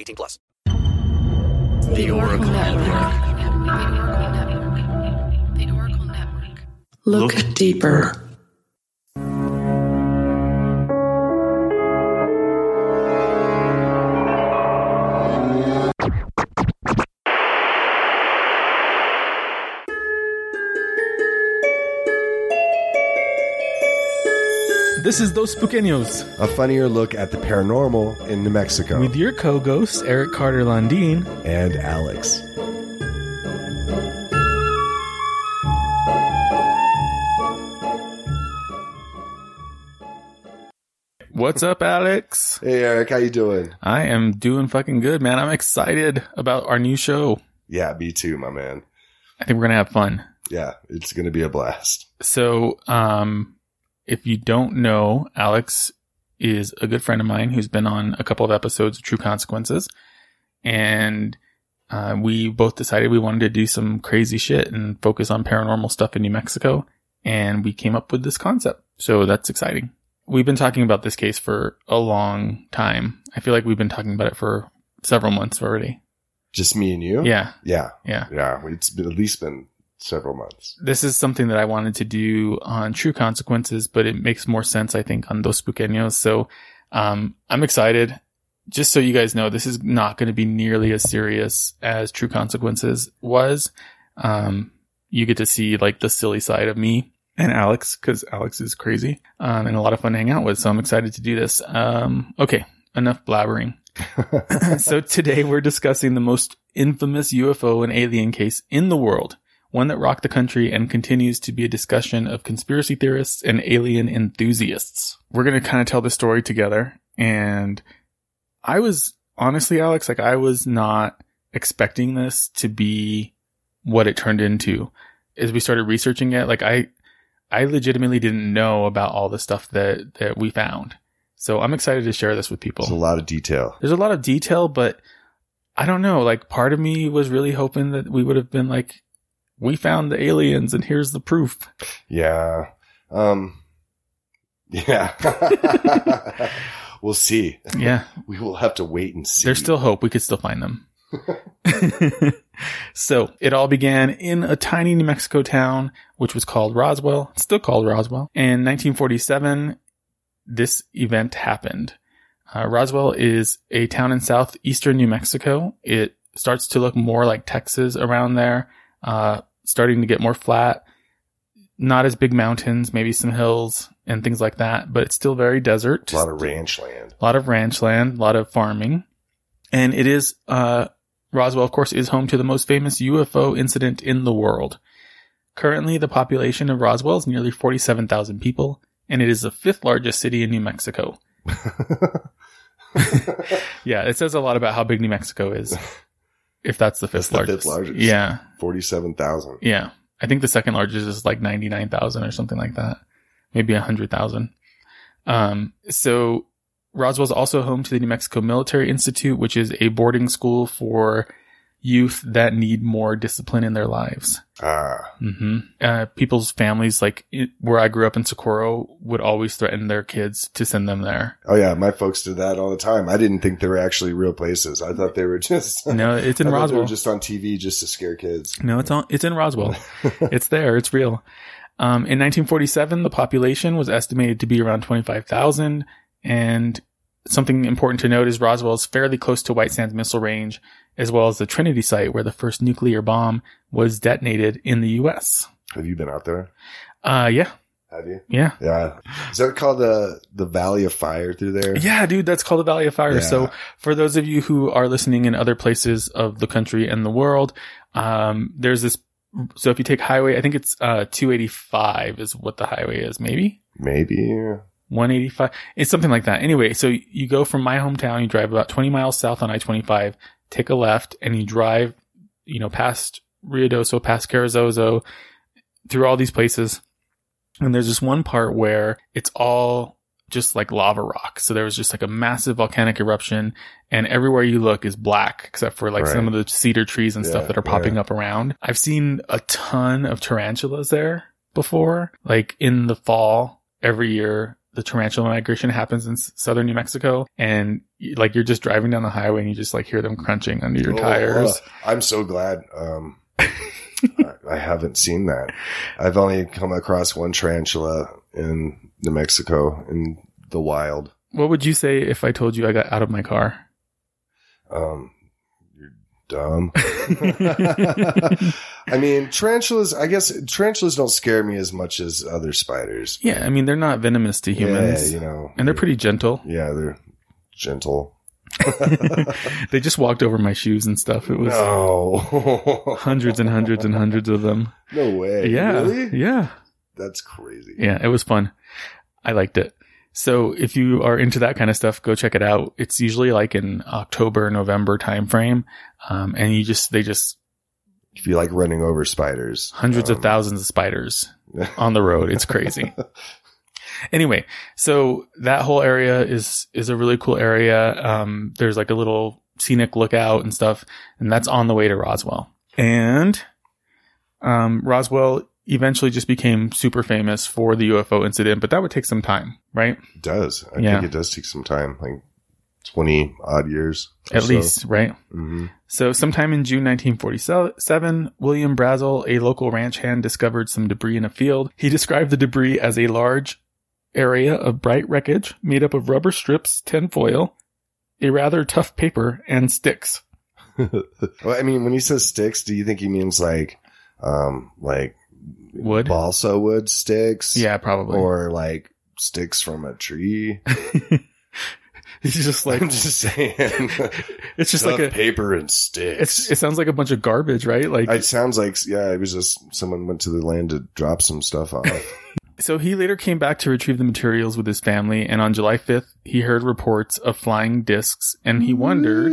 18 plus. The Oracle Network. The Oracle Network. Look deeper. This is Dos Pequeños A funnier look at the paranormal in New Mexico. with your co-ghosts Eric Carter Landine. and Alex. What's up, Alex? Hey Eric, how you doing? I am doing fucking good, man. I'm excited about our new show. Yeah, me too, my man. I think we're gonna have fun. Yeah, it's gonna be a blast. So, um, if you don't know, Alex is a good friend of mine who's been on a couple of episodes of True Consequences, and uh, we both decided we wanted to do some crazy shit and focus on paranormal stuff in New Mexico, and we came up with this concept. So that's exciting. We've been talking about this case for a long time. I feel like we've been talking about it for several months already. Just me and you? Yeah, Yeah. yeah. Yeah. It's been at least been several months. this is something that I wanted to do on True Consequences, but it makes more sense, I think, on Dos Pequeños. So, um, I'm excited. Just so you guys know, this is not going to be nearly as serious as True Consequences was. Um, you get to see like the silly side of me and Alex, cause Alex is crazy, um, and a lot of fun to hang out with. So I'm excited to do this. Um, okay. Enough blabbering. so today we're discussing the most infamous UFO and alien case in the world, one that rocked the country and continues to be a discussion of conspiracy theorists and alien enthusiasts. We're going to kind of tell the story together. And I was honestly, Alex, like I was not expecting this to be what it turned into. As we started researching it, like I, I legitimately didn't know about all the stuff that, that we found. So I'm excited to share this with people It's a lot of detail. there's a lot of detail, but I don't know. Like part of me was really hoping that we would have been like, we found the aliens and here's the proof. Yeah. Um, yeah. we'll see. Yeah. We will have to wait and see. There's still hope. We could still find them. so it all began in a tiny New Mexico town, which was called Roswell. It's still called Roswell. In 1947, this event happened. Uh, Roswell is a town in southeastern New Mexico. It starts to look more like Texas around there, uh, starting to get more flat. Not as big mountains, maybe some hills and things like that, but it's still very desert. a lot of ranch land. A lot of ranch land, a lot of farming. And it is, uh, Roswell, of course, is home to the most famous UFO incident in the world. Currently, the population of Roswell is nearly 47,000 people, and it is the fifth largest city in New Mexico. Yeah, it says a lot about how big New Mexico is. If that's the fifth the fifth largest. largest. Yeah. 47,000. Yeah. I think the second largest is like 99,000 or something like that. Maybe 100,000. Um, so Roswell's also home to the New Mexico Military Institute, which is a boarding school for youth that need more discipline in their lives. Ah, hmm Uh, people's families, like it, where I grew up in Socorro, would always threaten their kids to send them there. oh yeah, my folks did that all the time. I didn't think they were actually real places. I thought they were just. No, it's in I thought they Roswell. just on TV just to scare kids. No, it's on. It's in Roswell. it's there. It's real. Um, in 1947, the population was estimated to be around 25,000, and something important to note is Roswell is fairly close to White Sands Missile Range, as well as the Trinity site where the first nuclear bomb was detonated in the U.S. Have you been out there? Uh, yeah, Have you? yeah. Yeah. Is that called the the Valley of Fire through there? Yeah, dude, that's called the Valley of Fire. Yeah. So for those of you who are listening in other places of the country and the world, um, there's this. So if you take highway, I think it's, uh, 285 is what the highway is, maybe Maybe. 185. It's something like that. Anyway, so you go from my hometown, you drive about 20 miles south on I-25, take a left and you drive, you know, past Ruidoso, past Carrizozo, through all these places. And there's this one part where it's all just like lava rock. So there was just like a massive volcanic eruption and everywhere you look is black except for like Right. some of the cedar trees and Yeah, stuff that are popping yeah. up around. I've seen a ton of tarantulas there before. Like in the fall every year, the tarantula migration happens in southern New Mexico and like you're just driving down the highway and you just like hear them crunching under your Oh, tires. uh, I'm so glad. Um, I, I haven't seen that. I've only come across one tarantula in New Mexico in the wild. What would you say if I told you I got out of my car? Um, dumb. I mean, tarantulas, I guess tarantulas don't scare me as much as other spiders. Yeah, I mean they're not venomous to humans. Yeah, you know. and they're pretty gentle. Yeah, they're gentle. they just walked over my shoes and stuff. It was no. hundreds and hundreds and hundreds of them. no way. yeah. Really? Yeah. That's crazy. Yeah. It was fun. I liked it. So if you are into that kind of stuff, go check it out. It's usually like in October, November timeframe. Um, and you just, they just If you like running over spiders. hundreds of um, thousands of spiders on the road. It's crazy. anyway, so that whole area is is a really cool area. Um, there's like a little scenic lookout and stuff, and that's on the way to Roswell. And um, Roswell eventually just became super famous for the UFO incident, but that would take some time, right? It does. I Yeah. think it does take some time, like 20 odd years. At so. least, right? hmm So, sometime in June 1947, William Brazel, a local ranch hand, discovered some debris in a field. He described the debris as a large area of bright wreckage made up of rubber strips, tinfoil, a rather tough paper, and sticks. well, I mean, when he says sticks, do you think he means like, um, like Wood? balsa wood sticks? Yeah, probably. Or like sticks from a tree? It's just like, I'm just saying. it's just Tough like a, paper and sticks. it's, it sounds like a bunch of garbage, right? Like, it sounds like, yeah, it was just someone went to the land to drop some stuff off. So he later came back to retrieve the materials with his family, and on July 5th, he heard reports of flying discs, and he wondered,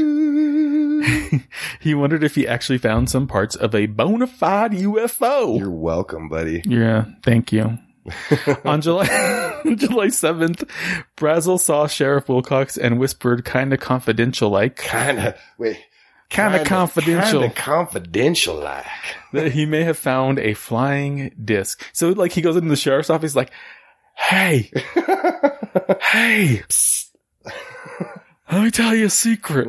he wondered if he actually found some parts of a bona fide UFO. You're welcome, buddy. yeah, thank you. on July July 7th, Brazel saw Sheriff Wilcox and whispered kinda confidential like Kind of, wait. Kinda confidential. Kinda confidential like. that he may have found a flying disc. So like he goes into the sheriff's office like, Hey, hey, psst. let me tell you a secret.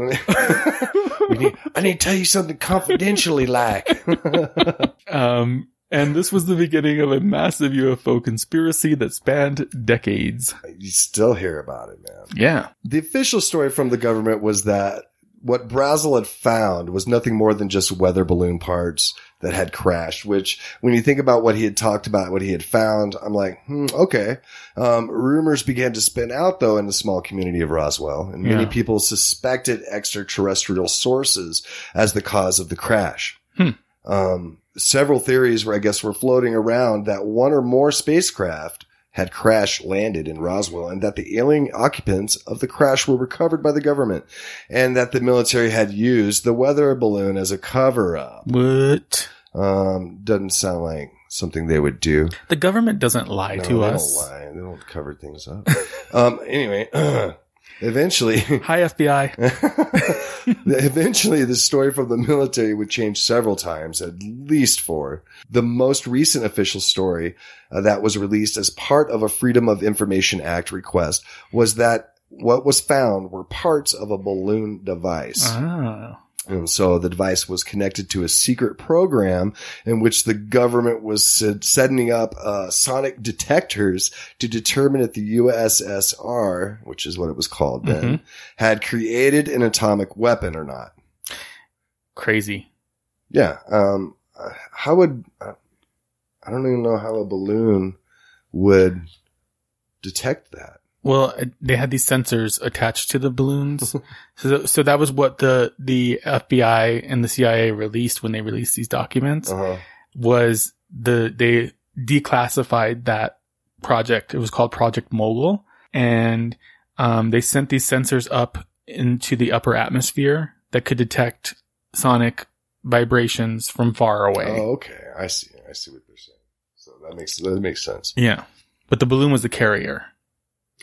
Need, I need to tell you something confidentially like. Um, and this was the beginning of a massive UFO conspiracy that spanned decades. you still hear about it, man. Yeah. The official story from the government was that what Brazel had found was nothing more than just weather balloon parts that had crashed, which when you think about what he had talked about, what he had found, I'm like, hmm, okay. Um, rumors began to spin out though in the small community of Roswell and many Yeah. people suspected extraterrestrial sources as the cause of the crash. Hmm. Um, several theories were, I guess, were floating around that one or more spacecraft had crash landed in Roswell and that the alien occupants of the crash were recovered by the government and that the military had used the weather balloon as a cover up. What? Um, doesn't sound like something they would do. The government doesn't lie No, to they us. don't lie. They don't cover things up. um, anyway, eventually, Hi, FBI. Eventually, the story from the military would change several times, at least four. The most recent official story uh, that was released as part of a Freedom of Information Act request was that what was found were parts of a balloon device. Ah. And so the device was connected to a secret program in which the government was setting up uh, sonic detectors to determine if the USSR, which is what it was called then, had created an atomic weapon or not. Crazy. Yeah. Um, how would uh, I don't even know how a balloon would detect that. Well, they had these sensors attached to the balloons. so, so that was what the, the FBI and the CIA released when they released these documents Uh-huh. was the, they declassified that project. It was called Project Mogul and, um, they sent these sensors up into the upper atmosphere that could detect sonic vibrations from far away. Oh, okay. I see. I see what they're saying. So that makes that makes sense. Yeah. But the balloon was the carrier.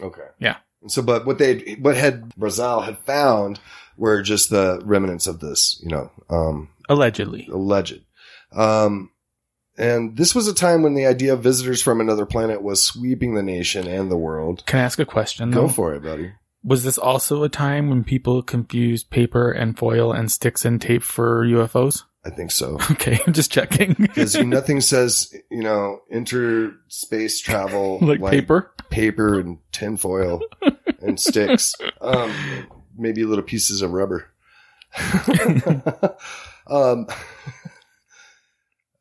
Okay. Yeah. So, but what they what had Brazel had found were just the remnants of this, you know, um, Allegedly. alleged. Um, and this was a time when the idea of visitors from another planet was sweeping the nation and the world. Can I ask a question? Go though? for it, buddy. Was this also a time when people confused paper and foil and sticks and tape for UFOs? I think so. Okay, I'm just checking. Because nothing says, you know, interspace travel like, paper? paper and tinfoil and sticks. Um, maybe little pieces of rubber. um,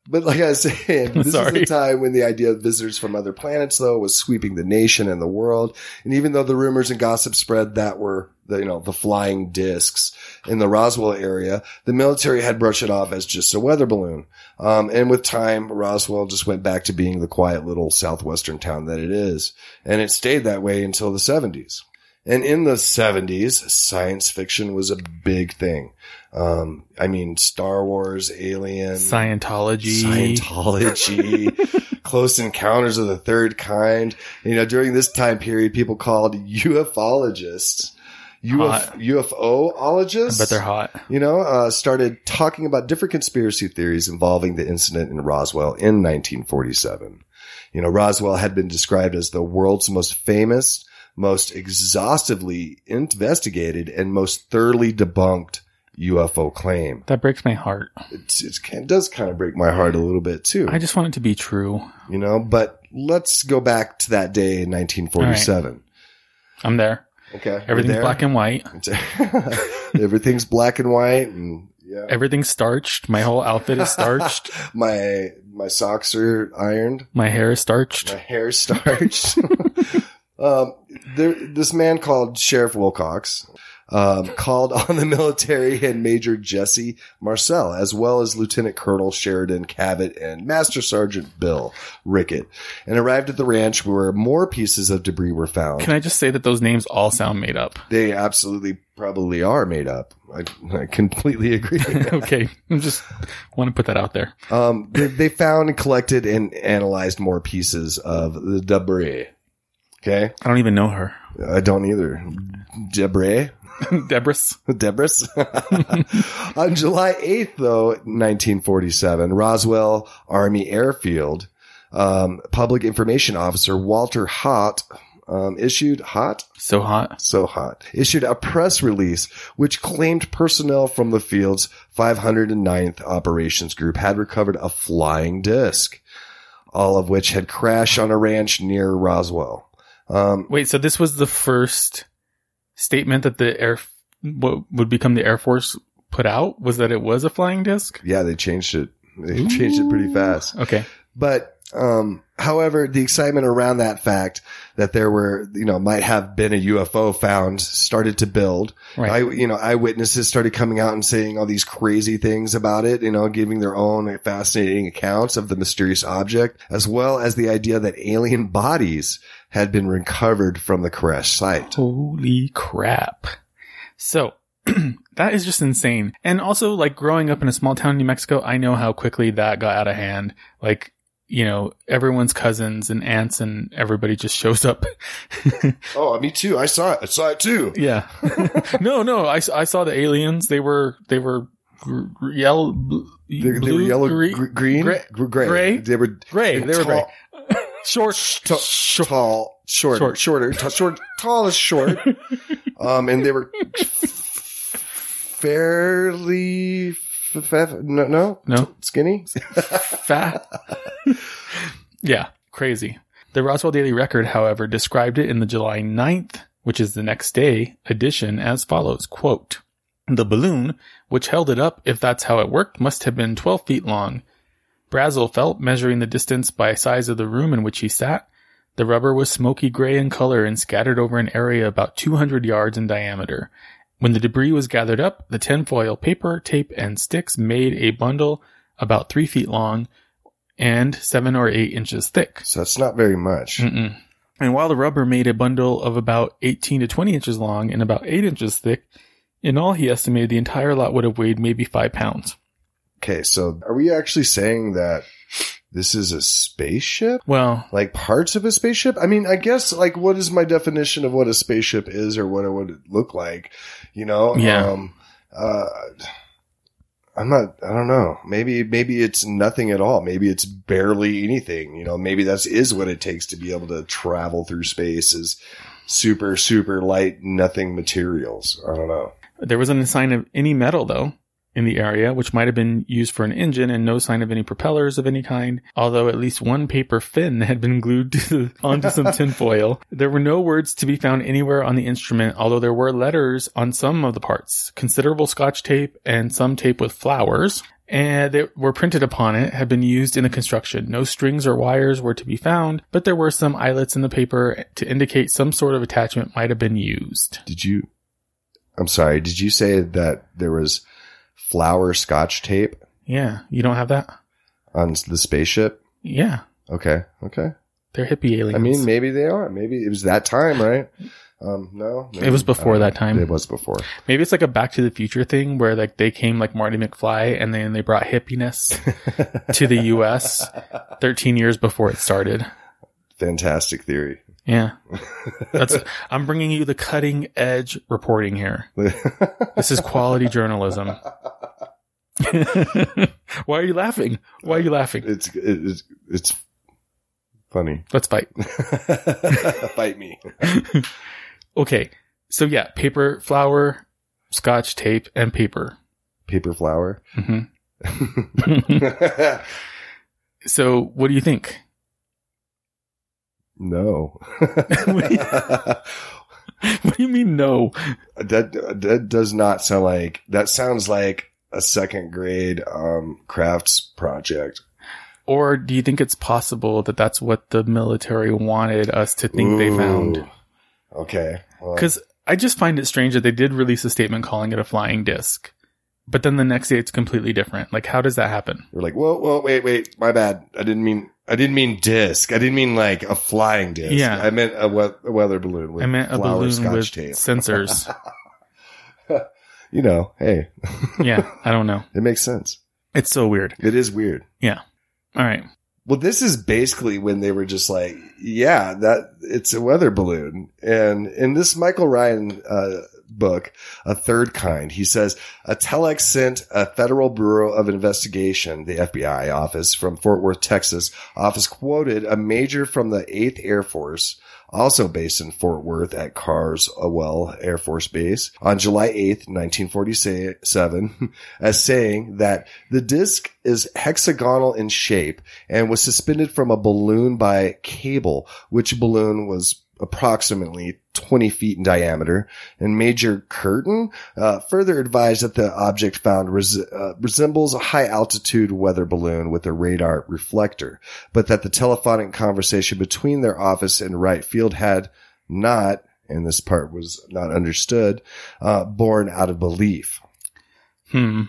but like I was saying, this is Sorry. the time when the idea of visitors from other planets, though, was sweeping the nation and the world. And even though the rumors and gossip spread that were the, you know, the flying discs in the Roswell area, the military had brushed it off as just a weather balloon. Um, and with time, Roswell just went back to being the quiet little southwestern town that it is. And it stayed that way until the 70s. And in the 70s, science fiction was a big thing. Um, I mean, Star Wars, Alien, Scientology. Scientology, Close Encounters of the Third Kind. You know, during this time period, people called ufologists, Uf-. UFOologists. I bet they're hot. You know, uh, started talking about different conspiracy theories involving the incident in Roswell in 1947. You know, Roswell had been described as the world's most famous, most exhaustively investigated, and most thoroughly debunked UFO claim. That breaks my heart. It's, it's, it does kind of break my heart a little bit too, I just want it to be true. you know, but let's go back to that day in 1947. I'm there. Okay. Everything's black and white. Everything's black and white and yeah. Everything's starched. My whole outfit is starched. my, my socks are ironed. My hair is starched. My hair is starched. um, there, this man called Sheriff Wilcox um, called on the military and Major Jesse Marcel, as well as Lieutenant Colonel Sheridan Cavitt and Master Sergeant Bill Rickett, and arrived at the ranch where more pieces of debris were found. Can I just say that those names all sound made up? they absolutely probably are made up. I, I completely agree. okay. I just want to put that out there. um, they, they found and collected and analyzed more pieces of the debris. Okay. I don't even know her. I don't either. Debris. Debris. Debris. On July 8th, though, 1947, Roswell Army Airfield, um, public information officer Walter Haut, um, issued hot, So hot. so hot, issued a press release which claimed personnel from the field's 509th operations group had recovered a flying disc, all of which had crashed on a ranch near Roswell. Um, Wait, so this was the first statement that the air, what would become the Air Force put out was that it was a flying disc? yeah, they changed it. They changed it pretty fast. Okay. But, um, however, the excitement around that fact that there were, you know, might have been a UFO found started to build. Right. I, you know, eyewitnesses started coming out and saying all these crazy things about it, you know, giving their own fascinating accounts of the mysterious object, as well as the idea that alien bodies had been recovered from the crash site. Holy crap. So that is just insane. And also like growing up in a small town in New Mexico, I know how quickly that got out of hand. Like, you know, everyone's cousins and aunts and everybody just shows up. Oh, me too. I saw it. I saw it too. yeah. no, no, I, I saw the aliens. They were, they were yellow, bl- They, they were blue, yellow, gre- green, gray, gray. gray? They were gray. They were gray. Short, t- short. tall, short, Short. shorter, t- short, tall is short. um, and they were fairly f- f- no, no, No. skinny. Fat. yeah, crazy. The Roswell Daily Record, however, described it in the July 9th, which is the next day, edition as follows, quote, The balloon, which held it up, if that's how it worked, must have been 12 feet long. Brazel felt, measuring the distance by size of the room in which he sat. The rubber was smoky gray in color and scattered over an area about 200 yards in diameter. When the debris was gathered up, the tinfoil paper, tape, and sticks made a bundle about three feet long and seven or eight inches thick. So that's not very much. Mm-mm. And while the rubber made a bundle of about 18 to 20 inches long and about 8 inches thick, in all he estimated the entire lot would have weighed maybe 5 pounds. Okay, so are we actually saying that this is a spaceship? Well, Like parts of a spaceship? I mean, I guess like what is my definition of what a spaceship is or what it would look like? You know? Yeah. Um, uh, I'm not, I don't know. Maybe, maybe it's nothing at all. Maybe it's barely anything. You know, maybe that's is what it takes to be able to travel through space is super, super light, nothing materials. I don't know. there wasn't a sign of any metal though in the area, which might have been used for an engine and no sign of any propellers of any kind, although at least one paper fin had been glued to, onto some tinfoil. There were no words to be found anywhere on the instrument, although there were letters on some of the parts, considerable scotch tape and some tape with flowers. And that were printed upon it had been used in the construction. No strings or wires were to be found, but there were some eyelets in the paper to indicate some sort of attachment might have been used. Did you, I'm sorry, did you say that there was flower scotch tape Yeah, you don't have that? on the spaceship? Yeah, Okay. Okay. they're hippie aliens. I mean, maybe they are. Maybe it was that time, right? Um, no, It was before that know. time. It was before. maybe it's like a Back to the Future thing where like they came like Marty McFly and then they brought hippiness to the U.S. 13 years before it started. Fantastic theory. Yeah, that's. I'm bringing you the cutting edge reporting here. This is quality journalism. Why are you laughing? Why are you laughing? it's it's it's funny. Let's fight. Fight me. Okay, so yeah, paper, flour, scotch tape, and paper. Paper flower. hmm So, what do you think? no. What do you mean no? that that does not sound like that sounds like a second grade um crafts project. Or do you think it's possible that that's what the military wanted us to think they found? Ooh. Okay. Well, Because I just find it strange that they did release a statement calling it a flying disc, but then the next day it's completely different. Like, how does that happen? You're like, whoa, whoa, wait, wait, my bad. I didn't mean, I didn't mean disc. I didn't mean like a flying disc. Yeah. I meant a, we- a weather balloon with I meant a balloon with tape. sensors. You know, hey, yeah, I don't know. it makes sense. It's so weird. It is weird. Yeah. All right. Well, this is basically when they were just like, yeah, that it's a weather balloon. And in this Michael Ryan, uh, book, A Third Kind, he says a telex sent a Federal Bureau of Investigation, the FBI office from Fort Worth, Texas office quoted a major from the 8th Air Force also based in Fort Worth at Carswell Air Force Base on July 8th, 1947, as saying that the disc is hexagonal in shape and was suspended from a balloon by cable, which balloon was approximately 20 feet in diameter. And Major Curtin uh, further advised that the object found res- uh, resembles a high altitude weather balloon with a radar reflector, but that the telephonic conversation between their office and Wright Field had not, and this part was not understood, uh, born out of belief. Hmm.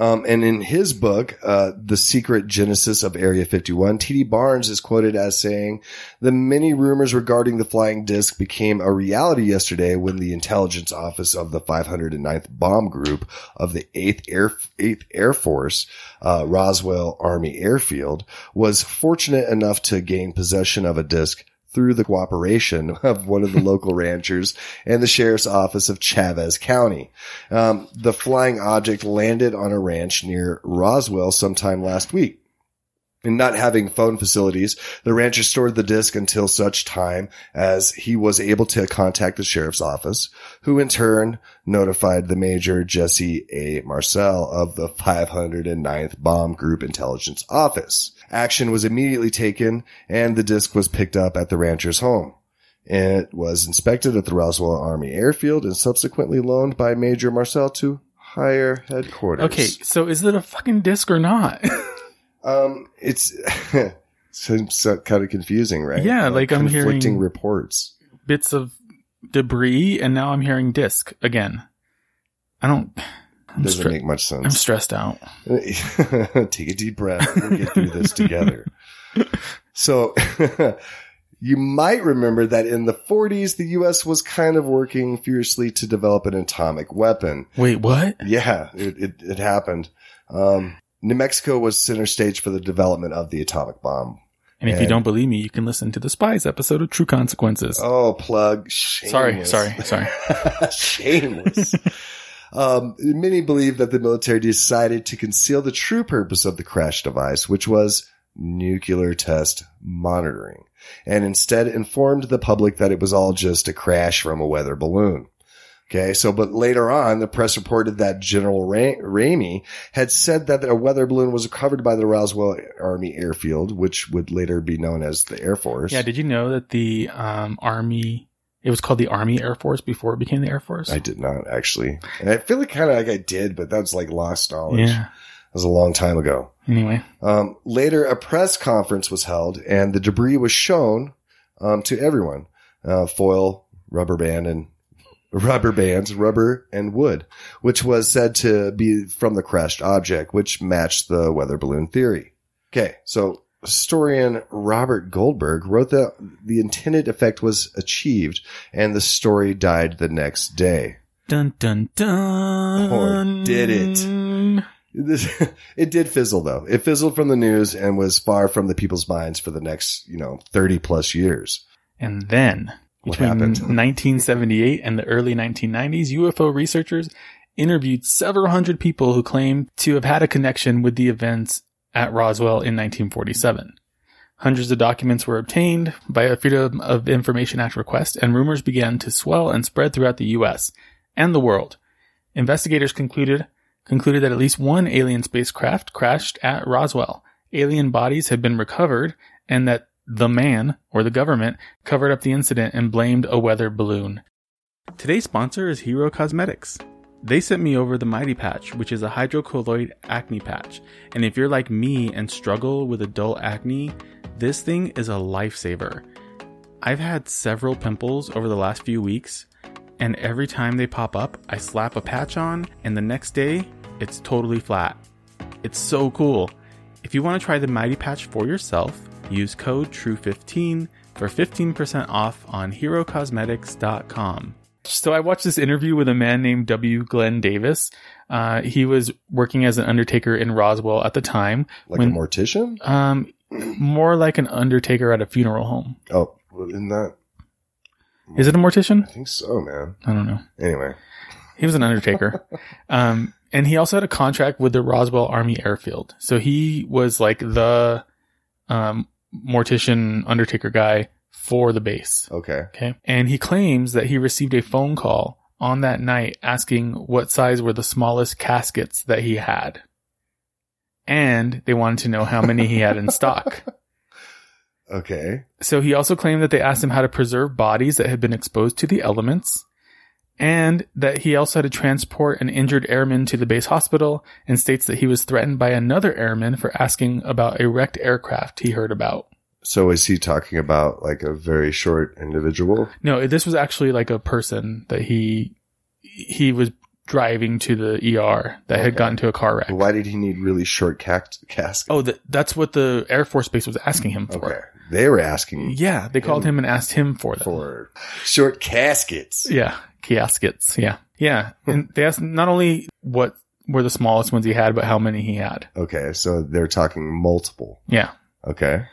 Um, and in his book, uh, The Secret Genesis of Area 51, T.D. Barnes is quoted as saying, the many rumors regarding the flying disc became a reality yesterday when the intelligence office of the 509th Bomb Group of the 8th Air, 8th Air Force, uh, Roswell Army Airfield was fortunate enough to gain possession of a disc through the cooperation of one of the local ranchers and the sheriff's office of Chaves County. Um, the flying object landed on a ranch near Roswell sometime last week. And not having phone facilities, the rancher stored the disc until such time as he was able to contact the sheriff's office, who in turn notified the major Jesse A. Marcel of the 509th Bomb Group Intelligence Office. Action was immediately taken and the disc was picked up at the rancher's home. It was inspected at the Roswell Army Airfield and subsequently loaned by Major Marcel to higher headquarters. Okay, so is it a fucking disc or not? Um, it's seems kind of confusing, right? Yeah, like I'm conflicting hearing- reports. Bits of debris, and now I'm hearing disc again. I don't. I'm, Doesn't stre- make much sense. I'm stressed out. Take a deep breath. We'll get through this together. So, you might remember that in the 40s, the U.S. was kind of working furiously to develop an atomic weapon. Wait, what? Yeah, it, it, it happened. Um, New Mexico was center stage for the development of the atomic bomb. And if you don't believe me, you can listen to the Spies episode of True Consequences. Oh, plug. sorry, sorry, sorry. Shameless. Um, many believe that the military decided to conceal the true purpose of the crash device, which was nuclear test monitoring, and instead informed the public that it was all just a crash from a weather balloon. Okay, so but later on, the press reported that General Ra- Ramey had said that a weather balloon was recovered by the Roswell Army Airfield, which would later be known as the Air Force. Yeah, did you know that the um, Army, it was called the Army Air Force before it became the Air Force? I did not actually. And I feel like kind of like I did, but that's like lost knowledge. Yeah. That was a long time ago. Anyway, Um, later, a press conference was held and the debris was shown, um, to everyone. Uh, foil, rubber band and rubber bands, rubber and wood, which was said to be from the crashed object, which matched the weather balloon theory. Okay. So historian Robert Goldberg wrote that the intended effect was achieved and the story died the next day. dun dun dun. Or did it? This, it did fizzle though. It fizzled from the news and was far from the people's minds for the next, you know, 30 plus years. And then, What between happened? 1978 and the early 1990s, UFO researchers interviewed several hundred people who claimed to have had a connection with the events at Roswell in 1947. Hundreds of documents were obtained by a Freedom of Information Act request, and rumors began to swell and spread throughout the U.S. and the world. Investigators concluded concluded that at least one alien spacecraft crashed at Roswell. Alien bodies had been recovered, and that the man or the government covered up the incident and blamed a weather balloon. Today's sponsor is Hero Cosmetics. They sent me over the Mighty Patch, which is a hydrocolloid acne patch. And if you're like me and struggle with adult acne, this thing is a lifesaver. I've had several pimples over the last few weeks, and every time they pop up, I slap a patch on, and the next day, it's totally flat. It's so cool. If you want to try the Mighty Patch for yourself, use code TRUE15 for 15% off on herocosmetics.com. So I watched this interview with a man named W. Glenn Davis. Uh, he was working as an undertaker in Roswell at the time. Like when- a mortician? Um, more like an undertaker at a funeral home. Oh, isn't that? Is it a mortician? I think so, man. I don't know. Anyway. He was an undertaker. um, and he also had a contract with the Roswell Army Airfield. So he was like the, um, mortician undertaker guy for the base. Okay. Okay. And he claims that he received a phone call on that night asking what size were the smallest caskets that he had. And they wanted to know how many he had in stock. Okay. So he also claimed that they asked him how to preserve bodies that had been exposed to the elements and that he also had to transport an injured airman to the base hospital and states that he was threatened by another airman for asking about a wrecked aircraft he heard about. So is he talking about like a very short individual? No, this was actually like a person that he he was driving to the ER that had gotten into a car wreck. Why did he need really short cask- caskets? Oh, th- that's what the Air Force Base was asking him for. okay. They were asking Yeah, they called him and asked him for them. for short caskets. Yeah, caskets. Yeah, yeah. And they asked not only what were the smallest ones he had, but how many he had. Okay. So they're talking multiple. Yeah. Okay.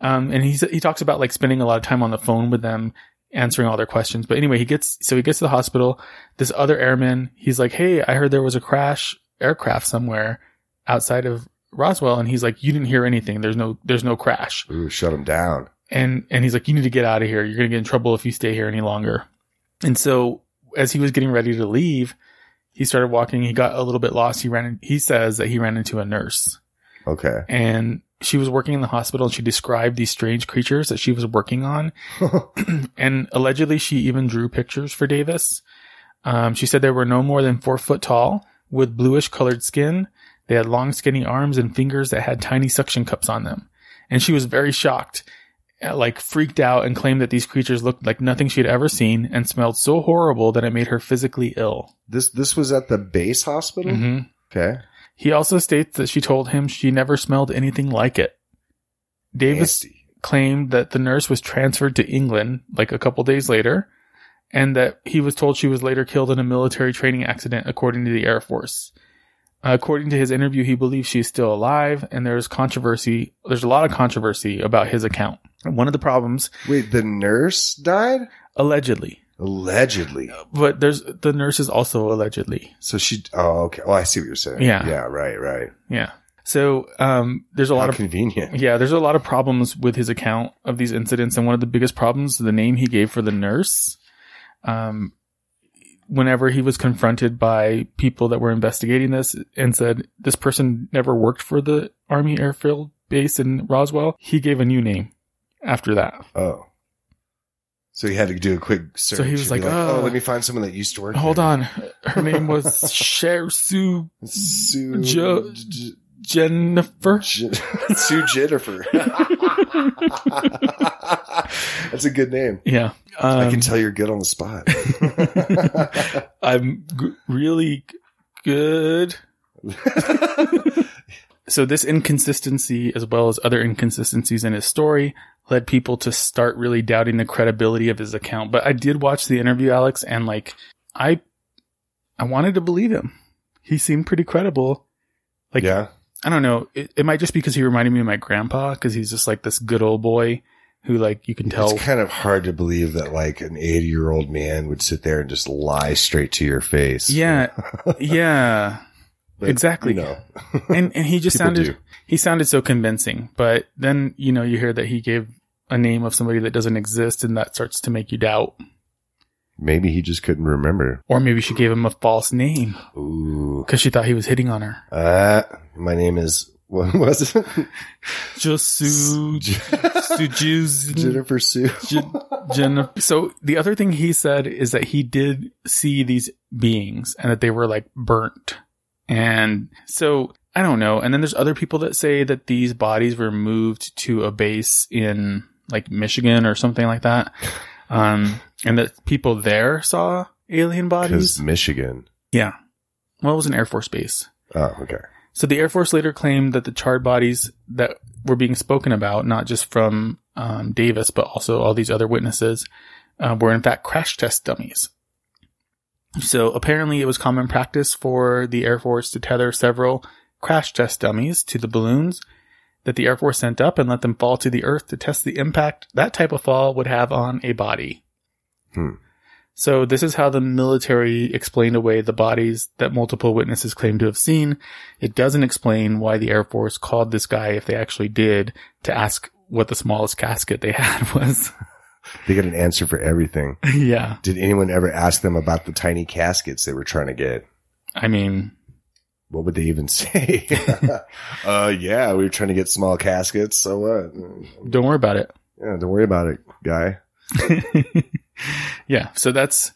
Um, and he's, he talks about like spending a lot of time on the phone with them, answering all their questions. But anyway, he gets, so he gets to the hospital. This other airman, he's like, Hey, I heard there was a crash aircraft somewhere outside of Roswell, and he's like, "You didn't hear anything. There's no there's no crash." Ooh, shut him down. and and he's like, "You need to get out of here. You're gonna get in trouble if you stay here any longer." And so, as he was getting ready to leave, he started walking. He got a little bit lost. He ran. In, he says that he ran into a nurse, Okay. and she was working in the hospital. and She described these strange creatures that she was working on, and allegedly, she even drew pictures for Davis. Um, she said they were no more than four foot tall, with bluish colored skin. They had long, skinny arms and fingers that had tiny suction cups on them. And she was very shocked, uh, like freaked out, and claimed that these creatures looked like nothing she had ever seen and smelled so horrible that it made her physically ill. This this was at the base hospital. hmm Okay. He also states that she told him she never smelled anything like it. Davis Nasty. claimed that the nurse was transferred to England like a couple days later, and that he was told she was later killed in a military training accident, according to the Air Force. According to his interview, he believes she's still alive, and there's controversy. There's a lot of controversy about his account. One of the problems, Wait, the nurse died allegedly, allegedly. but there's the nurse is also allegedly. So she. Oh, okay. Oh, I see what you're saying. Yeah. Yeah. Right. Right. Yeah. So um, there's a lot of convenient. Yeah, there's a lot of problems with his account of these incidents, and one of the biggest problems, the name he gave for the nurse. Um, whenever he was confronted by people that were investigating this and said this person never worked for the Army Airfield Base in Roswell, he gave a new name after that. Oh. So he had to do a quick search. So he was be like, "Oh, uh, let me find someone that used to work." Hold here." on, her name was Cher Sue Sue Jo- J- Jennifer. J- Sue Jennifer. That's a good name. Yeah, um, I can tell you're good on the spot. I'm g- really g- good. So this inconsistency, as well as other inconsistencies in his story, led people to start really doubting the credibility of his account. But I did watch the interview, Alex, and like I, I wanted to believe him. He seemed pretty credible. Like yeah. I don't know. It, it might just be because he reminded me of my grandpa because he's just like this good old boy who like you can tell. It's kind of hard to believe that like an 80 year old man would sit there and just lie straight to your face. yeah, yeah. But, exactly. You know, and and he just sounded do. he sounded so convincing. But then you know you hear that he gave a name of somebody that doesn't exist, and that starts to make you doubt. maybe he just couldn't remember. Or maybe she gave him a false name Ooh. because she thought he was hitting on her. Uh, my name is, what was it? Just Sue, Sue Jennifer Sue. Jennifer. So the other thing he said is that he did see these beings and that they were like burnt. And so I don't know. And then there's other people that say that these bodies were moved to a base in like Michigan or something like that. Um, and that people there saw alien bodies. Michigan. Yeah. Well, it was an Air Force base. Oh, okay. So the Air Force later claimed that the charred bodies that were being spoken about, not just from um, Davis, but also all these other witnesses, uh, were in fact crash test dummies. So apparently it was common practice for the Air Force to tether several crash test dummies to the balloons that the Air Force sent up and let them fall to the earth to test the impact that type of fall would have on a body. Hmm. So this is how the military explained away the bodies that multiple witnesses claim to have seen. It doesn't explain why the Air Force called this guy, if they actually did, to ask what the smallest casket they had was. They get an answer for everything. yeah. Did anyone ever ask them about the tiny caskets they were trying to get? I mean, What would they even say? uh, yeah, we were trying to get small caskets. So what? don't worry about it. Yeah, don't worry about it, guy. yeah. So that's,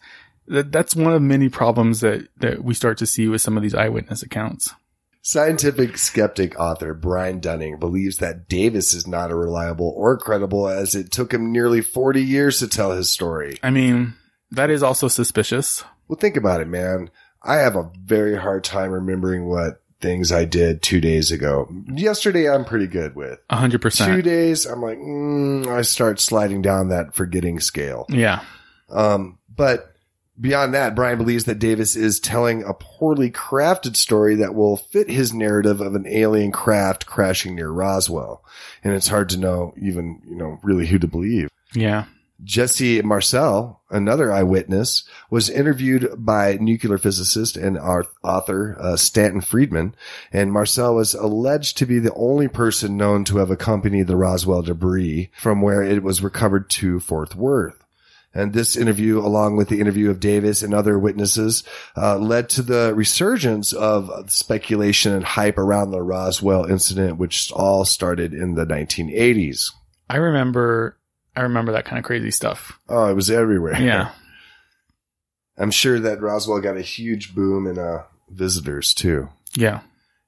that, that's one of many problems that, that we start to see with some of these eyewitness accounts. Scientific skeptic author Brian Dunning believes that Davis is not a reliable or credible as it took him nearly 40 years to tell his story. I mean, that is also suspicious. Well, think about it, man. I have a very hard time remembering what things I did two days ago. Yesterday, I'm pretty good with. A hundred Two percent. days, I'm like, mm, I start sliding down that forgetting scale. Yeah. Um, but beyond that, Brian believes that Davis is telling a poorly crafted story that will fit his narrative of an alien craft crashing near Roswell. And it's hard to know even, you know, really who to believe. Yeah. Jesse Marcel, another eyewitness, was interviewed by nuclear physicist and author uh, Stanton Friedman, and Marcel was alleged to be the only person known to have accompanied the Roswell debris from where it was recovered to Fort Worth. And this interview, along with the interview of Davis and other witnesses, uh, led to the resurgence of speculation and hype around the Roswell incident, which all started in the 1980s. I remember, I remember that kind of crazy stuff. Oh, it was everywhere. Yeah. I'm sure that Roswell got a huge boom in uh, visitors too. Yeah.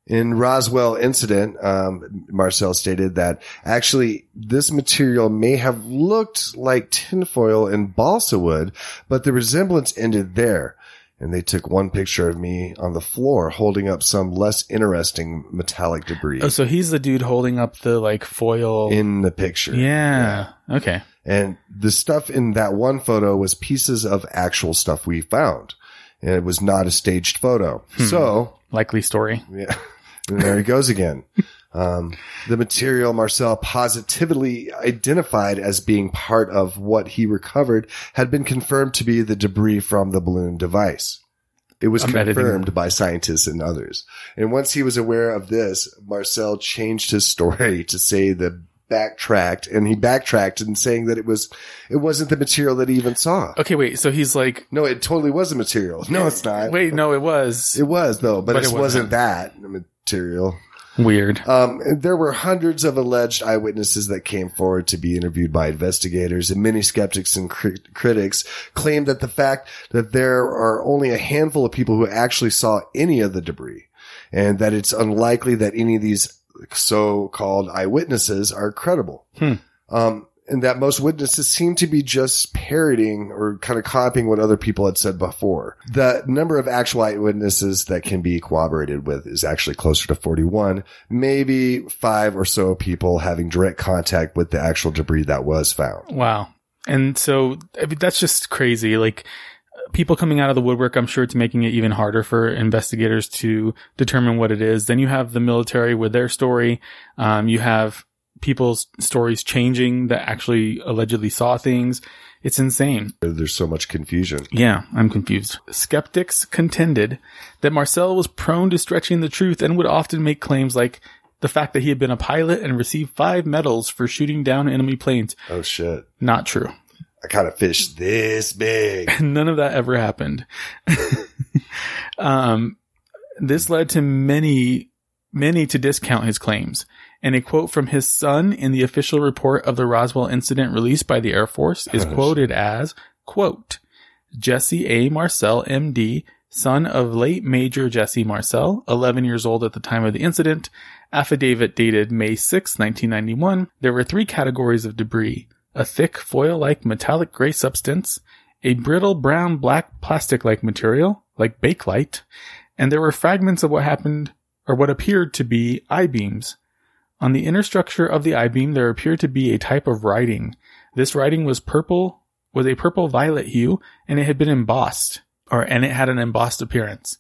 In Roswell incident, um, Marcel stated that actually this material may have looked like tinfoil and balsa wood, but the resemblance ended there. And they took one picture of me on the floor holding up some less interesting metallic debris Oh, so he's the dude holding up the like foil. in the picture. yeah. Okay. And the stuff in that one photo was pieces of actual stuff we found. And it was not a staged photo. So Likely story. Yeah. And there he goes again. Um, the material Marcel positively identified as being part of what he recovered had been confirmed to be the debris from the balloon device. It was I'm editing. confirmed by scientists and others. And once he was aware of this, Marcel changed his story to say that backtracked and he backtracked and saying that it was, it wasn't the material that he even saw. Okay, wait. So he's like, No, it totally was a material. No, it's not. wait, no, it was It was though, but, But it, it wasn't wasn't. that material. weird. Um, there were hundreds of alleged eyewitnesses that came forward to be interviewed by investigators, and many skeptics and cri- critics claimed that the fact that there are only a handful of people who actually saw any of the debris, and that it's unlikely that any of these so-called eyewitnesses are credible. Hmm. Um, and that most witnesses seem to be just parroting or kind of copying what other people had said before. The number of actual eyewitnesses that can be corroborated with is actually closer to 41, maybe five or so people having direct contact with the actual debris that was found. Wow. And so I mean, that's just crazy. Like people coming out of the woodwork, I'm sure it's making it even harder for investigators to determine what it is. Then you have the military with their story. Um, you have people's stories changing that actually allegedly saw things. It's insane. There's so much confusion. Yeah, I'm confused. Skeptics contended that Marcel was prone to stretching the truth and would often make claims like the fact that he had been a pilot and received five medals for shooting down enemy planes. Oh shit. Not true. I caught a fish this big. None of that ever happened. um, this led to many, many to discount his claims. And a quote from his son in the official report of the Roswell incident released by the Air Force is quoted as, quote, Jesse A. Marcel, MD, son of late Major Jesse Marcel, 11 years old at the time of the incident, affidavit dated May 6, 1991. There were three categories of debris. A thick foil-like metallic gray substance, a brittle brown black plastic-like material, like bakelite, and there were fragments of what happened, or what appeared to be I-beams. On the inner structure of the I-beam, there appeared to be a type of writing. This writing was purple, was a purple violet hue, and it had been embossed, or, and it had an embossed appearance.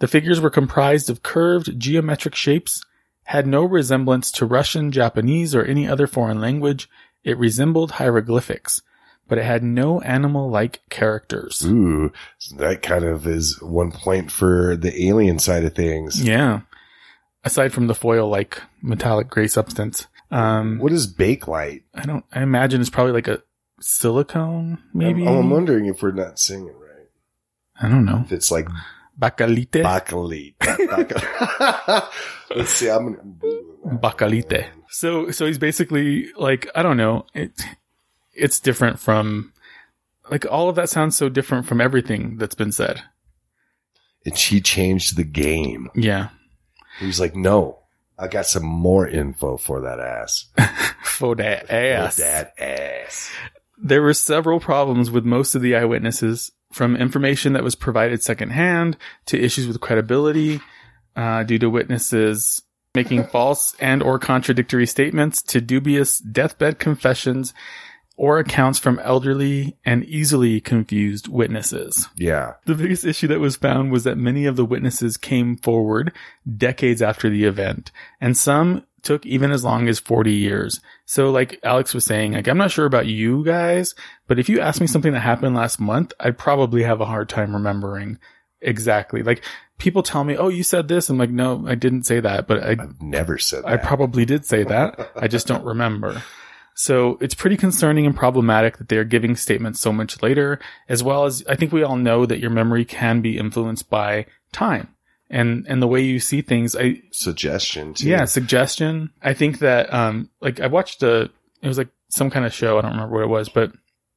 The figures were comprised of curved geometric shapes, had no resemblance to Russian, Japanese, or any other foreign language. It resembled hieroglyphics, but it had no animal-like characters. Ooh, that kind of is one point for the alien side of things. Yeah. Aside from the foil-like metallic gray substance. Um, What is bakelite? I don't, I imagine it's probably like a silicone, maybe? I'm, I'm wondering if we're not saying it right. I don't know. If it's like Bacalite? bakelite. Bakel- Let's see. I'm gonna. Bacalite. So, so he's basically like, I don't know. It, it's different from, like, all of that sounds so different from everything that's been said. And she changed the game. Yeah. He was like, "No, I got some more info for that ass. For that ass. For that ass." There were several problems with most of the eyewitnesses, from information that was provided secondhand to issues with credibility, uh, due to witnesses making false and or contradictory statements to dubious deathbed confessions or accounts from elderly and easily confused witnesses. Yeah. The biggest issue that was found was that many of the witnesses came forward decades after the event, and some took even as long as 40 years. So like Alex was saying, like, I'm not sure about you guys, but if you ask me something that happened last month, I'd probably have a hard time remembering exactly. Like people tell me, Oh, you said this. I'm like, no, I didn't say that, but I, I've never said that. I probably did say that. I just don't remember. So it's pretty concerning and problematic that they are giving statements so much later, as well as I think we all know that your memory can be influenced by time and, and the way you see things. I, Suggestion too. yeah, suggestion. I think that, um, like I watched a, it was like some kind of show. I don't remember what it was, but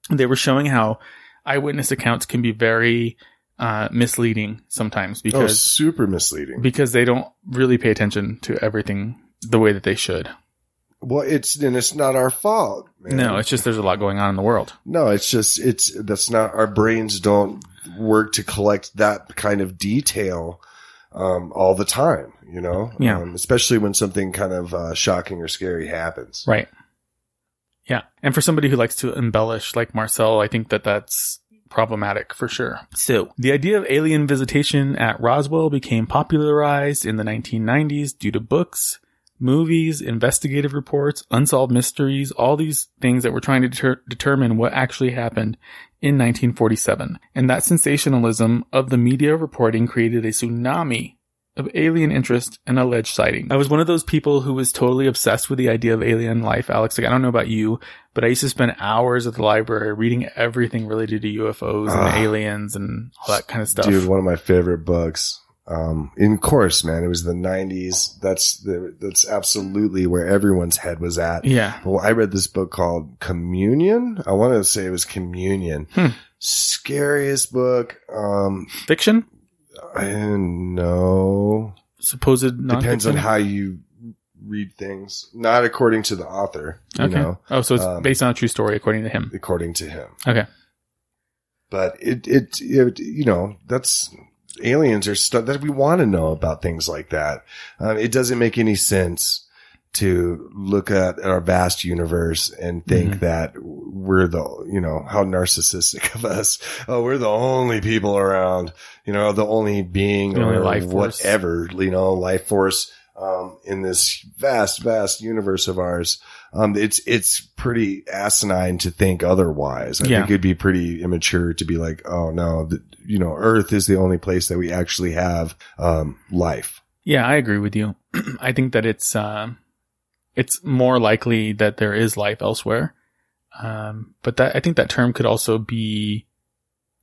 they were showing how eyewitness accounts can be very, uh, misleading sometimes Oh, because, super misleading. because they don't really pay attention to everything the way that they should. Well, it's, and it's not our fault. Man. No, it's just there's a lot going on in the world. No, it's just it's that's not our brains don't work to collect that kind of detail um, all the time. You know, Yeah. um, especially when something kind of uh, shocking or scary happens. Right. Yeah. And for somebody who likes to embellish like Marcel, I think that that's problematic for sure. So the idea of alien visitation at Roswell became popularized in the 1990s due to books, movies, investigative reports, unsolved mysteries, all these things that were trying to deter- determine what actually happened in 1947. And that sensationalism of the media reporting created a tsunami of alien interest and alleged sighting. I was one of those people who was totally obsessed with the idea of alien life, Alex. Like, I don't know about you, but I used to spend hours at the library reading everything related to UFOs and aliens and all that kind of stuff. Dude, one of my favorite books. Um, in course, man, it was the '90s. That's the that's absolutely where everyone's head was at. yeah. Well, I read this book called Communion. I want to say it was Communion. Hmm. Scariest book. Um, Fiction? I don't know. Supposed Depends on how you read things. Not according to the author, you Okay. know, oh, so it's um, based on a true story according to him. according to him. Okay. But it, it, it you know, that's aliens are stuff that we want to know about things like that. Um, it doesn't make any sense to look at our vast universe and think Mhm. that we're the, you know, how narcissistic of us. Oh, we're the only people around, you know, the only being The only or life force. whatever, you know, life force, um, in this vast, vast universe of ours. Um, it's, it's pretty asinine to think otherwise. I Yeah. think it'd be pretty immature to be like, oh no, the, you know, Earth is the only place that we actually have, um, life. Yeah, I agree with you. I think that it's um, it's more likely that there is life elsewhere. Um, but that I think that term could also be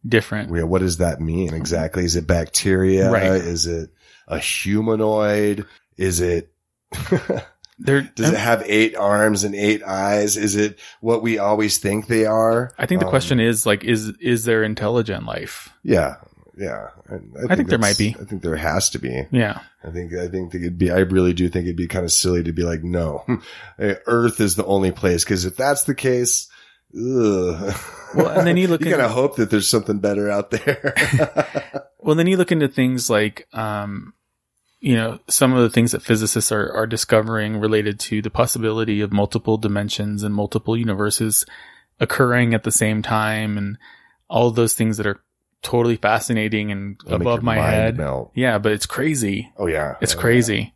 different. Yeah, what does that mean exactly? Is it bacteria? Right. Is it a humanoid? Is it, There does it have eight arms and eight eyes? Is it what we always think they are? I think the Um, question is like, is is there intelligent life? Yeah. Yeah. And I think there might be. I think there has to be. Yeah, I think, I think it'd be, I really do think it'd be kind of silly to be like, no, Earth is the only place. Cause if that's the case, ugh. Well, and then you look you gotta hope that there's something better out there. Well, then you look into things like, um, you know, some of the things that physicists are, are discovering related to the possibility of multiple dimensions and multiple universes occurring at the same time and all of those things that are totally fascinating and make above my head. melt. Yeah, but it's crazy. Oh yeah. It's Oh, crazy.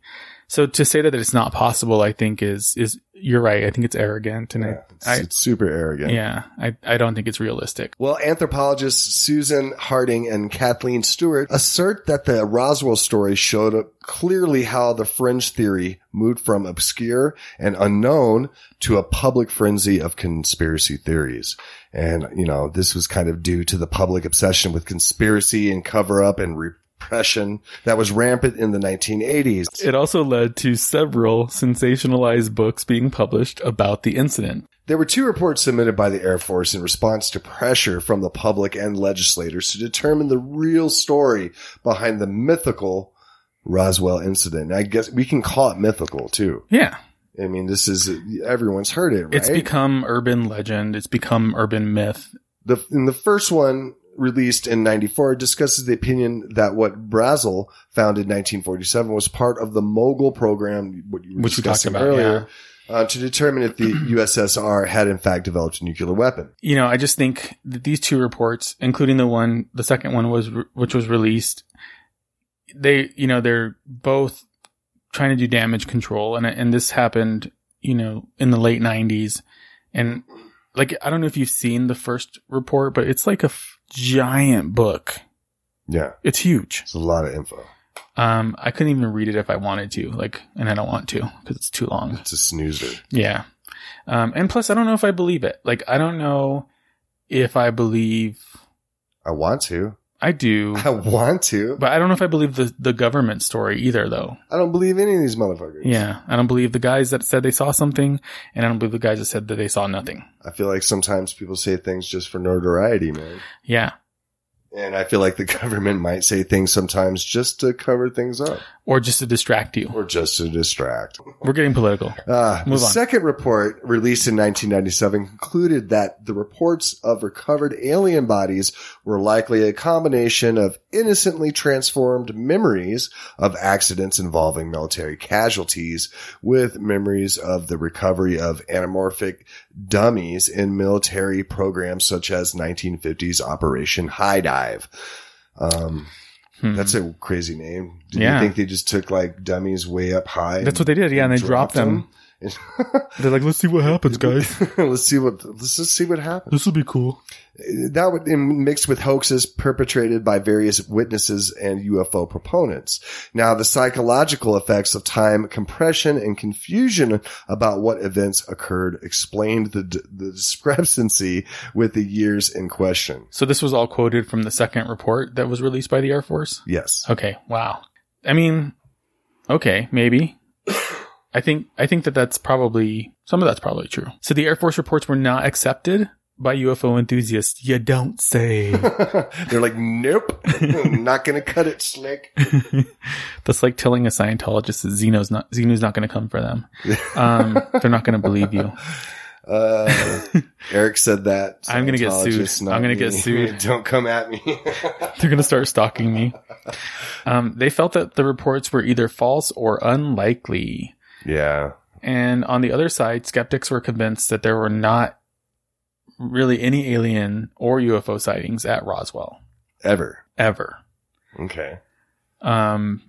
So to say that it's not possible, I think is, is, you're right. I think it's arrogant and Yeah. It's, I, it's super arrogant. yeah, I, I don't think it's realistic. Well, anthropologists Susan Harding and Kathleen Stewart assert that the Roswell story showed up clearly how the fringe theory moved from obscure and unknown to a public frenzy of conspiracy theories. And, you know, this was kind of due to the public obsession with conspiracy and cover up and repression that was rampant in the 1980s. It also led to several sensationalized books being published about the incident. There were two reports submitted by the Air Force in response to pressure from the public and legislators to determine the real story behind the mythical Roswell incident. I guess we can call it mythical too. Yeah. I mean, this is, everyone's heard it, right? It's become urban legend. It's become urban myth. the, in the first one released in 94 discusses the opinion that what Brazel found in 1947 was part of the Mogul program, what you were Which we talked about, earlier. uh, to determine if the USSR had in fact developed a nuclear weapon. You know, I just think that these two reports, including the one, the second one was, which was released, they, you know, they're both trying to do damage control. And, and this happened, you know, in the late nineties. And like, I don't know if you've seen the first report, but it's like a f- giant book. Yeah, It's huge. it's a lot of info. Um, I couldn't even read it if I wanted to, like, and I don't want to because it's too long. It's a snoozer. Yeah. Um, and plus, I don't know if I believe it. Like, I don't know if I believe I want to. I do, I want to. but I don't know if I believe the, the government story either, though. I don't believe any of these motherfuckers. Yeah. I don't believe the guys that said they saw something, and I don't believe the guys that said that they saw nothing. I feel like sometimes people say things just for notoriety, man. Yeah. And I feel like the government might say things sometimes just to cover things up Or just to distract you. or just to distract. We're getting political. Uh, the on. second report released in 1997 concluded that the reports of recovered alien bodies were likely a combination of innocently transformed memories of accidents involving military casualties with memories of the recovery of anamorphic dummies in military programs such as 1950s Operation High Dive. Um, Hmm. that's a crazy name. Do Yeah. you think they just took like dummies way up high? That's what they did. Yeah. And they dropped them. They're like, let's see what happens, guys. let's see what let's just see what happens. This will be cool. That would mixed with hoaxes perpetrated by various witnesses and UFO proponents. Now, the psychological effects of time compression and confusion about what events occurred explained the, the discrepancy with the years in question. So this was all quoted from the second report that was released by the Air Force? Yes. Okay. Wow. I mean, okay, maybe. I think I think that that's probably some of that's probably true. So the Air Force reports were not accepted by UFO enthusiasts. You don't say. They're like, nope, not going to cut it slick. that's like telling a Scientologist that Xenu's not Xenu's not going to come for them. Um, they're not going to believe you. Uh, Eric said that. I'm gonna get sued. I'm gonna get sued. Don't come at me. They're going to start stalking me. Um, they felt that the reports were either false or unlikely. yeah. And on the other side, skeptics were convinced that there were not really any alien or UFO sightings at Roswell Ever. ever. Okay. Um,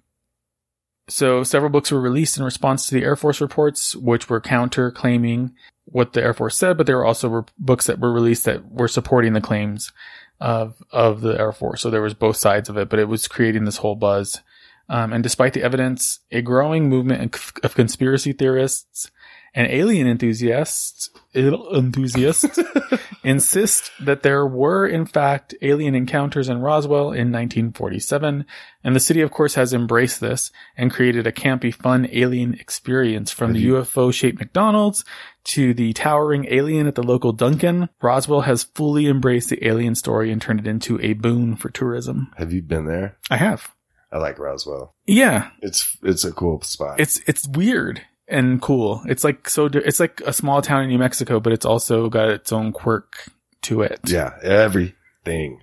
so several books were released in response to the Air Force reports, which were counter claiming what the Air Force said, but there were also re- books that were released that were supporting the claims of of the Air Force. So there was both sides of it, but it was creating this whole buzz. Um, and despite the evidence, a growing movement of- of conspiracy theorists and alien enthusiasts enthusiasts insist that there were in fact alien encounters in Roswell in 1947 and the city of course has embraced this and created a campy fun alien experience from the UFO shaped McDonald's to the towering alien at the local Dunkin'. Roswell has fully embraced the alien story and turned it into a boon for tourism. Have you been there? I have. I like Roswell. Yeah, It's it's a cool spot. it's it's weird and cool. It's like so. It's like a small town in New Mexico, but it's also got its own quirk to it. yeah, everything,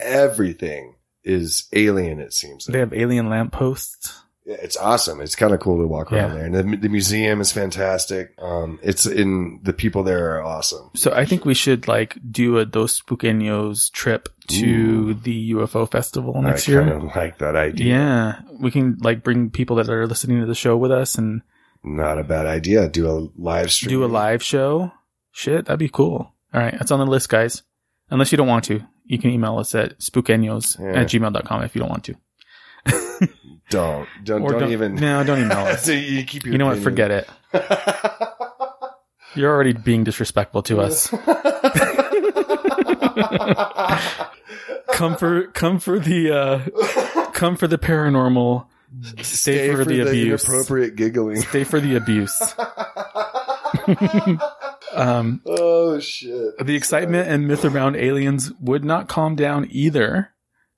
everything is alien. It seems. They have alien lampposts. Yeah, it's awesome. It's kind of cool to walk around Yeah. there, and the, the museum is fantastic. Um, it's in the people there are awesome. So I think we should like do a Dos Puqueños trip to the UFO festival next I year. kind of like that idea. Yeah, we can like bring people that are listening to the show with us and Not a bad idea. Do a live stream. do a live show. Shit, that'd be cool. All right, that's on the list, guys. Unless you don't want to, you can email us at spookenyos Yeah. at gmail.com if you don't want to. Don't don't Or don't, even. No, don't email us. so you keep your you know what? Forget it. You're already being disrespectful to us. come for come for the uh come for the paranormal. Stay, for, the, abuse. inappropriate giggling. Stay for the abuse. um, Oh shit! the excitement and myth around aliens would not calm down either.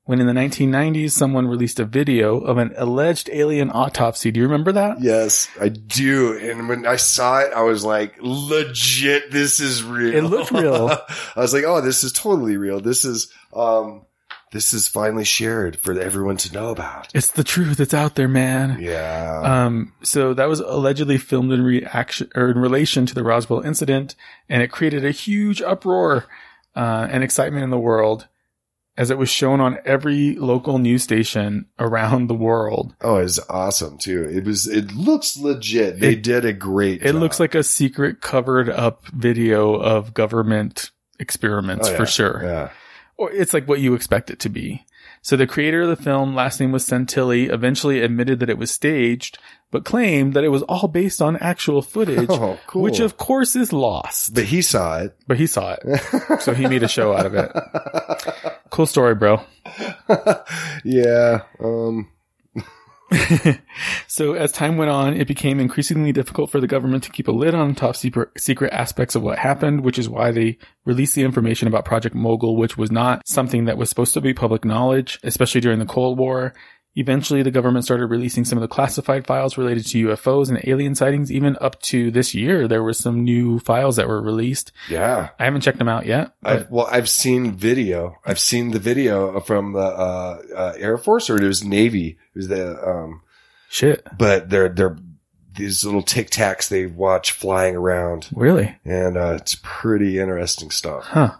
When in the 1990s, someone released a video of an alleged alien autopsy. Do you remember that? Yes, I do. And when I saw it, I was like, legit, this is real. It looked real. I was like, oh, this is totally real. This is, um, this is finally shared for everyone to know about. It's the truth. It's out there, man. Yeah. Um, so that was allegedly filmed in reaction or in relation to the Roswell incident, and it created a huge uproar uh, and excitement in the world as it was shown on every local news station around the world. oh, it's awesome too. It was, it looks legit. They It- did a great It job. looks like a secret covered up video of government experiments Oh, for sure. Yeah. Or it's like what you expect it to be. So the creator of the film, last name was Santilli, eventually admitted that it was staged, but claimed that it was all based on actual footage, Oh, cool. which of course is lost. But he saw it. But he saw it. so he made a show out of it. Cool story, bro. yeah. Um, so as time went on, it became increasingly difficult for the government to keep a lid on top secret, aspects of what happened, which is why they released the information about Project Mogul, which was not something that was supposed to be public knowledge, especially during the Cold War. Eventually, the government started releasing some of the classified files related to UFOs and alien sightings. Even up to this year, there were some new files that were released. yeah. I haven't checked them out yet. I've, well, I've seen video. I've seen the video from the uh, uh, Air Force or it was Navy. It was the, um, shit. but they're, they're these little tic tacs they watch flying around Really? and, uh, it's pretty interesting stuff. Huh.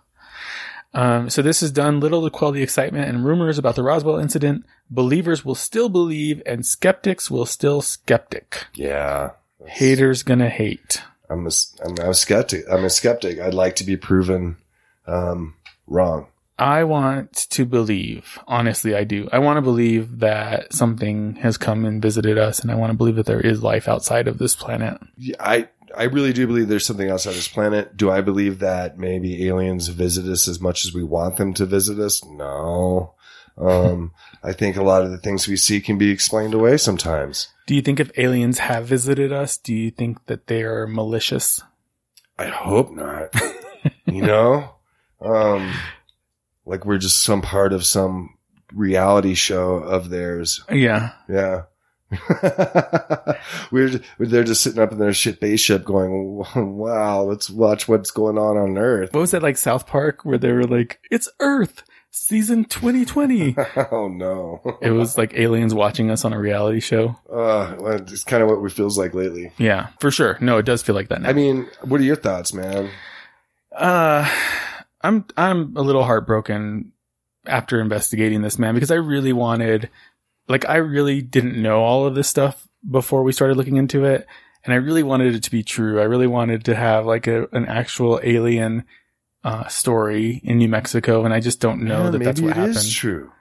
Um, so this has done little to quell the excitement and rumors about the Roswell incident. Believers will still believe and skeptics will still skeptic. Yeah. Haters gonna hate. I'm a, I'm a skeptic. I'm a skeptic. I'd like to be proven, um, wrong. I want to believe, honestly, I do. I want to believe that something has come and visited us and I want to believe that there is life outside of this planet. Yeah, I, I really do believe there's something outside this planet. Do I believe that maybe aliens visit us as much as we want them to visit us? No. Um, I think a lot of the things we see can be explained away sometimes. Do you think if aliens have visited us, do you think that they are malicious? I hope not. you know? Um, like we're just some part of some reality show of theirs. Yeah. Yeah. we're, they're just sitting up in their spaceship going, wow, let's watch what's going on on Earth. What was that like South Park where they were like, it's Earth season 2020? oh no. it was like aliens watching us on a reality show. Uh, well, it's kind of what it feels like lately. Yeah, for sure. No, it does feel like that now. I mean, what are your thoughts, man? uh, I'm, I'm a little heartbroken after investigating this, man, because I really wanted, like, I really didn't know all of this stuff before we started looking into it. And I really wanted it to be true. I really wanted to have like a, an actual alien, uh, story in New Mexico. And I just don't know Yeah, that that's what it happened. is true.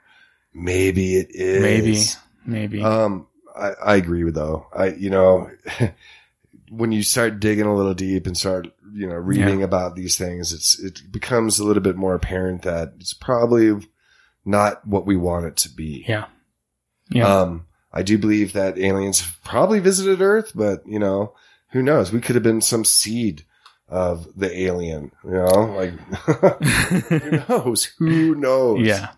Maybe it is. Maybe, maybe. Um, I, I agree with though. I, you know, when you start digging a little deep and start, you know, reading about these things, it's, it becomes a little bit more apparent that it's probably not what we want it to be. yeah. Yeah. Um, I do believe that aliens have probably visited Earth, but you know, who knows? We could have been some seed of the alien, you know, like who knows? Who knows? yeah.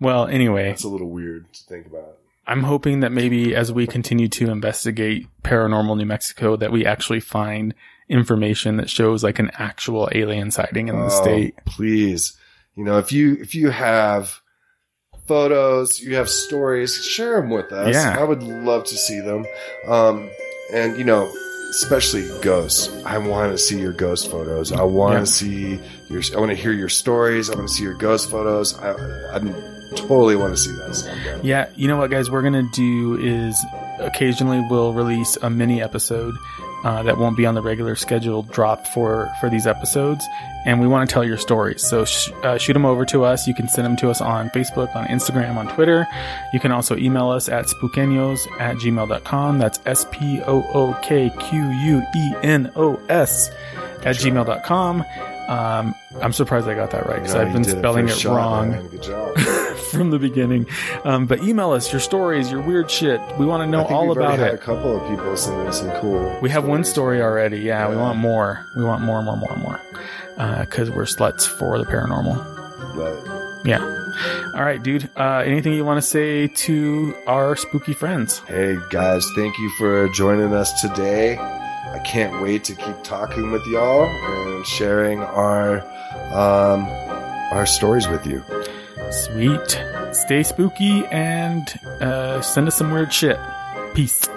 Well, anyway, It's a little weird to think about. I'm hoping that maybe as we continue to investigate paranormal New Mexico, that we actually find information that shows like an actual alien sighting in the Oh, state. Please, you know, if you if you have photos, you have stories, share them with us. Yeah. I would love to see them. Um, and you know, especially ghosts. I want to see your ghost photos. I want to Yeah. see your. I want to hear your stories. I want to see your ghost photos. I I totally want to see that. Yeah, you know what, guys? We're gonna do is occasionally we'll release a mini episode uh, that won't be on the regular scheduled drop for for these episodes, and we want to tell your stories. So sh- uh, shoot them over to us. You can send them to us on Facebook, on Instagram, on Twitter. You can also email us at spookenos at gmail.com. That's S P O O K Q U E N O S at gmail.com. Um, I'm surprised I got that right because know, I've been spelling it shot, wrong man. Good job. from the beginning. Um, but email us your stories, your weird shit. We want to know all we've about had a couple of people sending some cool. We have one story already. Yeah, we want more. We want more, and more, more, and more. Because we're sluts for the paranormal. But Yeah. All right, dude. Uh, anything you want to say to our spooky friends? Hey guys, thank you for joining us today. I can't wait to keep talking with y'all and sharing our um, our stories with you. Sweet. Stay spooky and uh, send us some weird shit. Peace.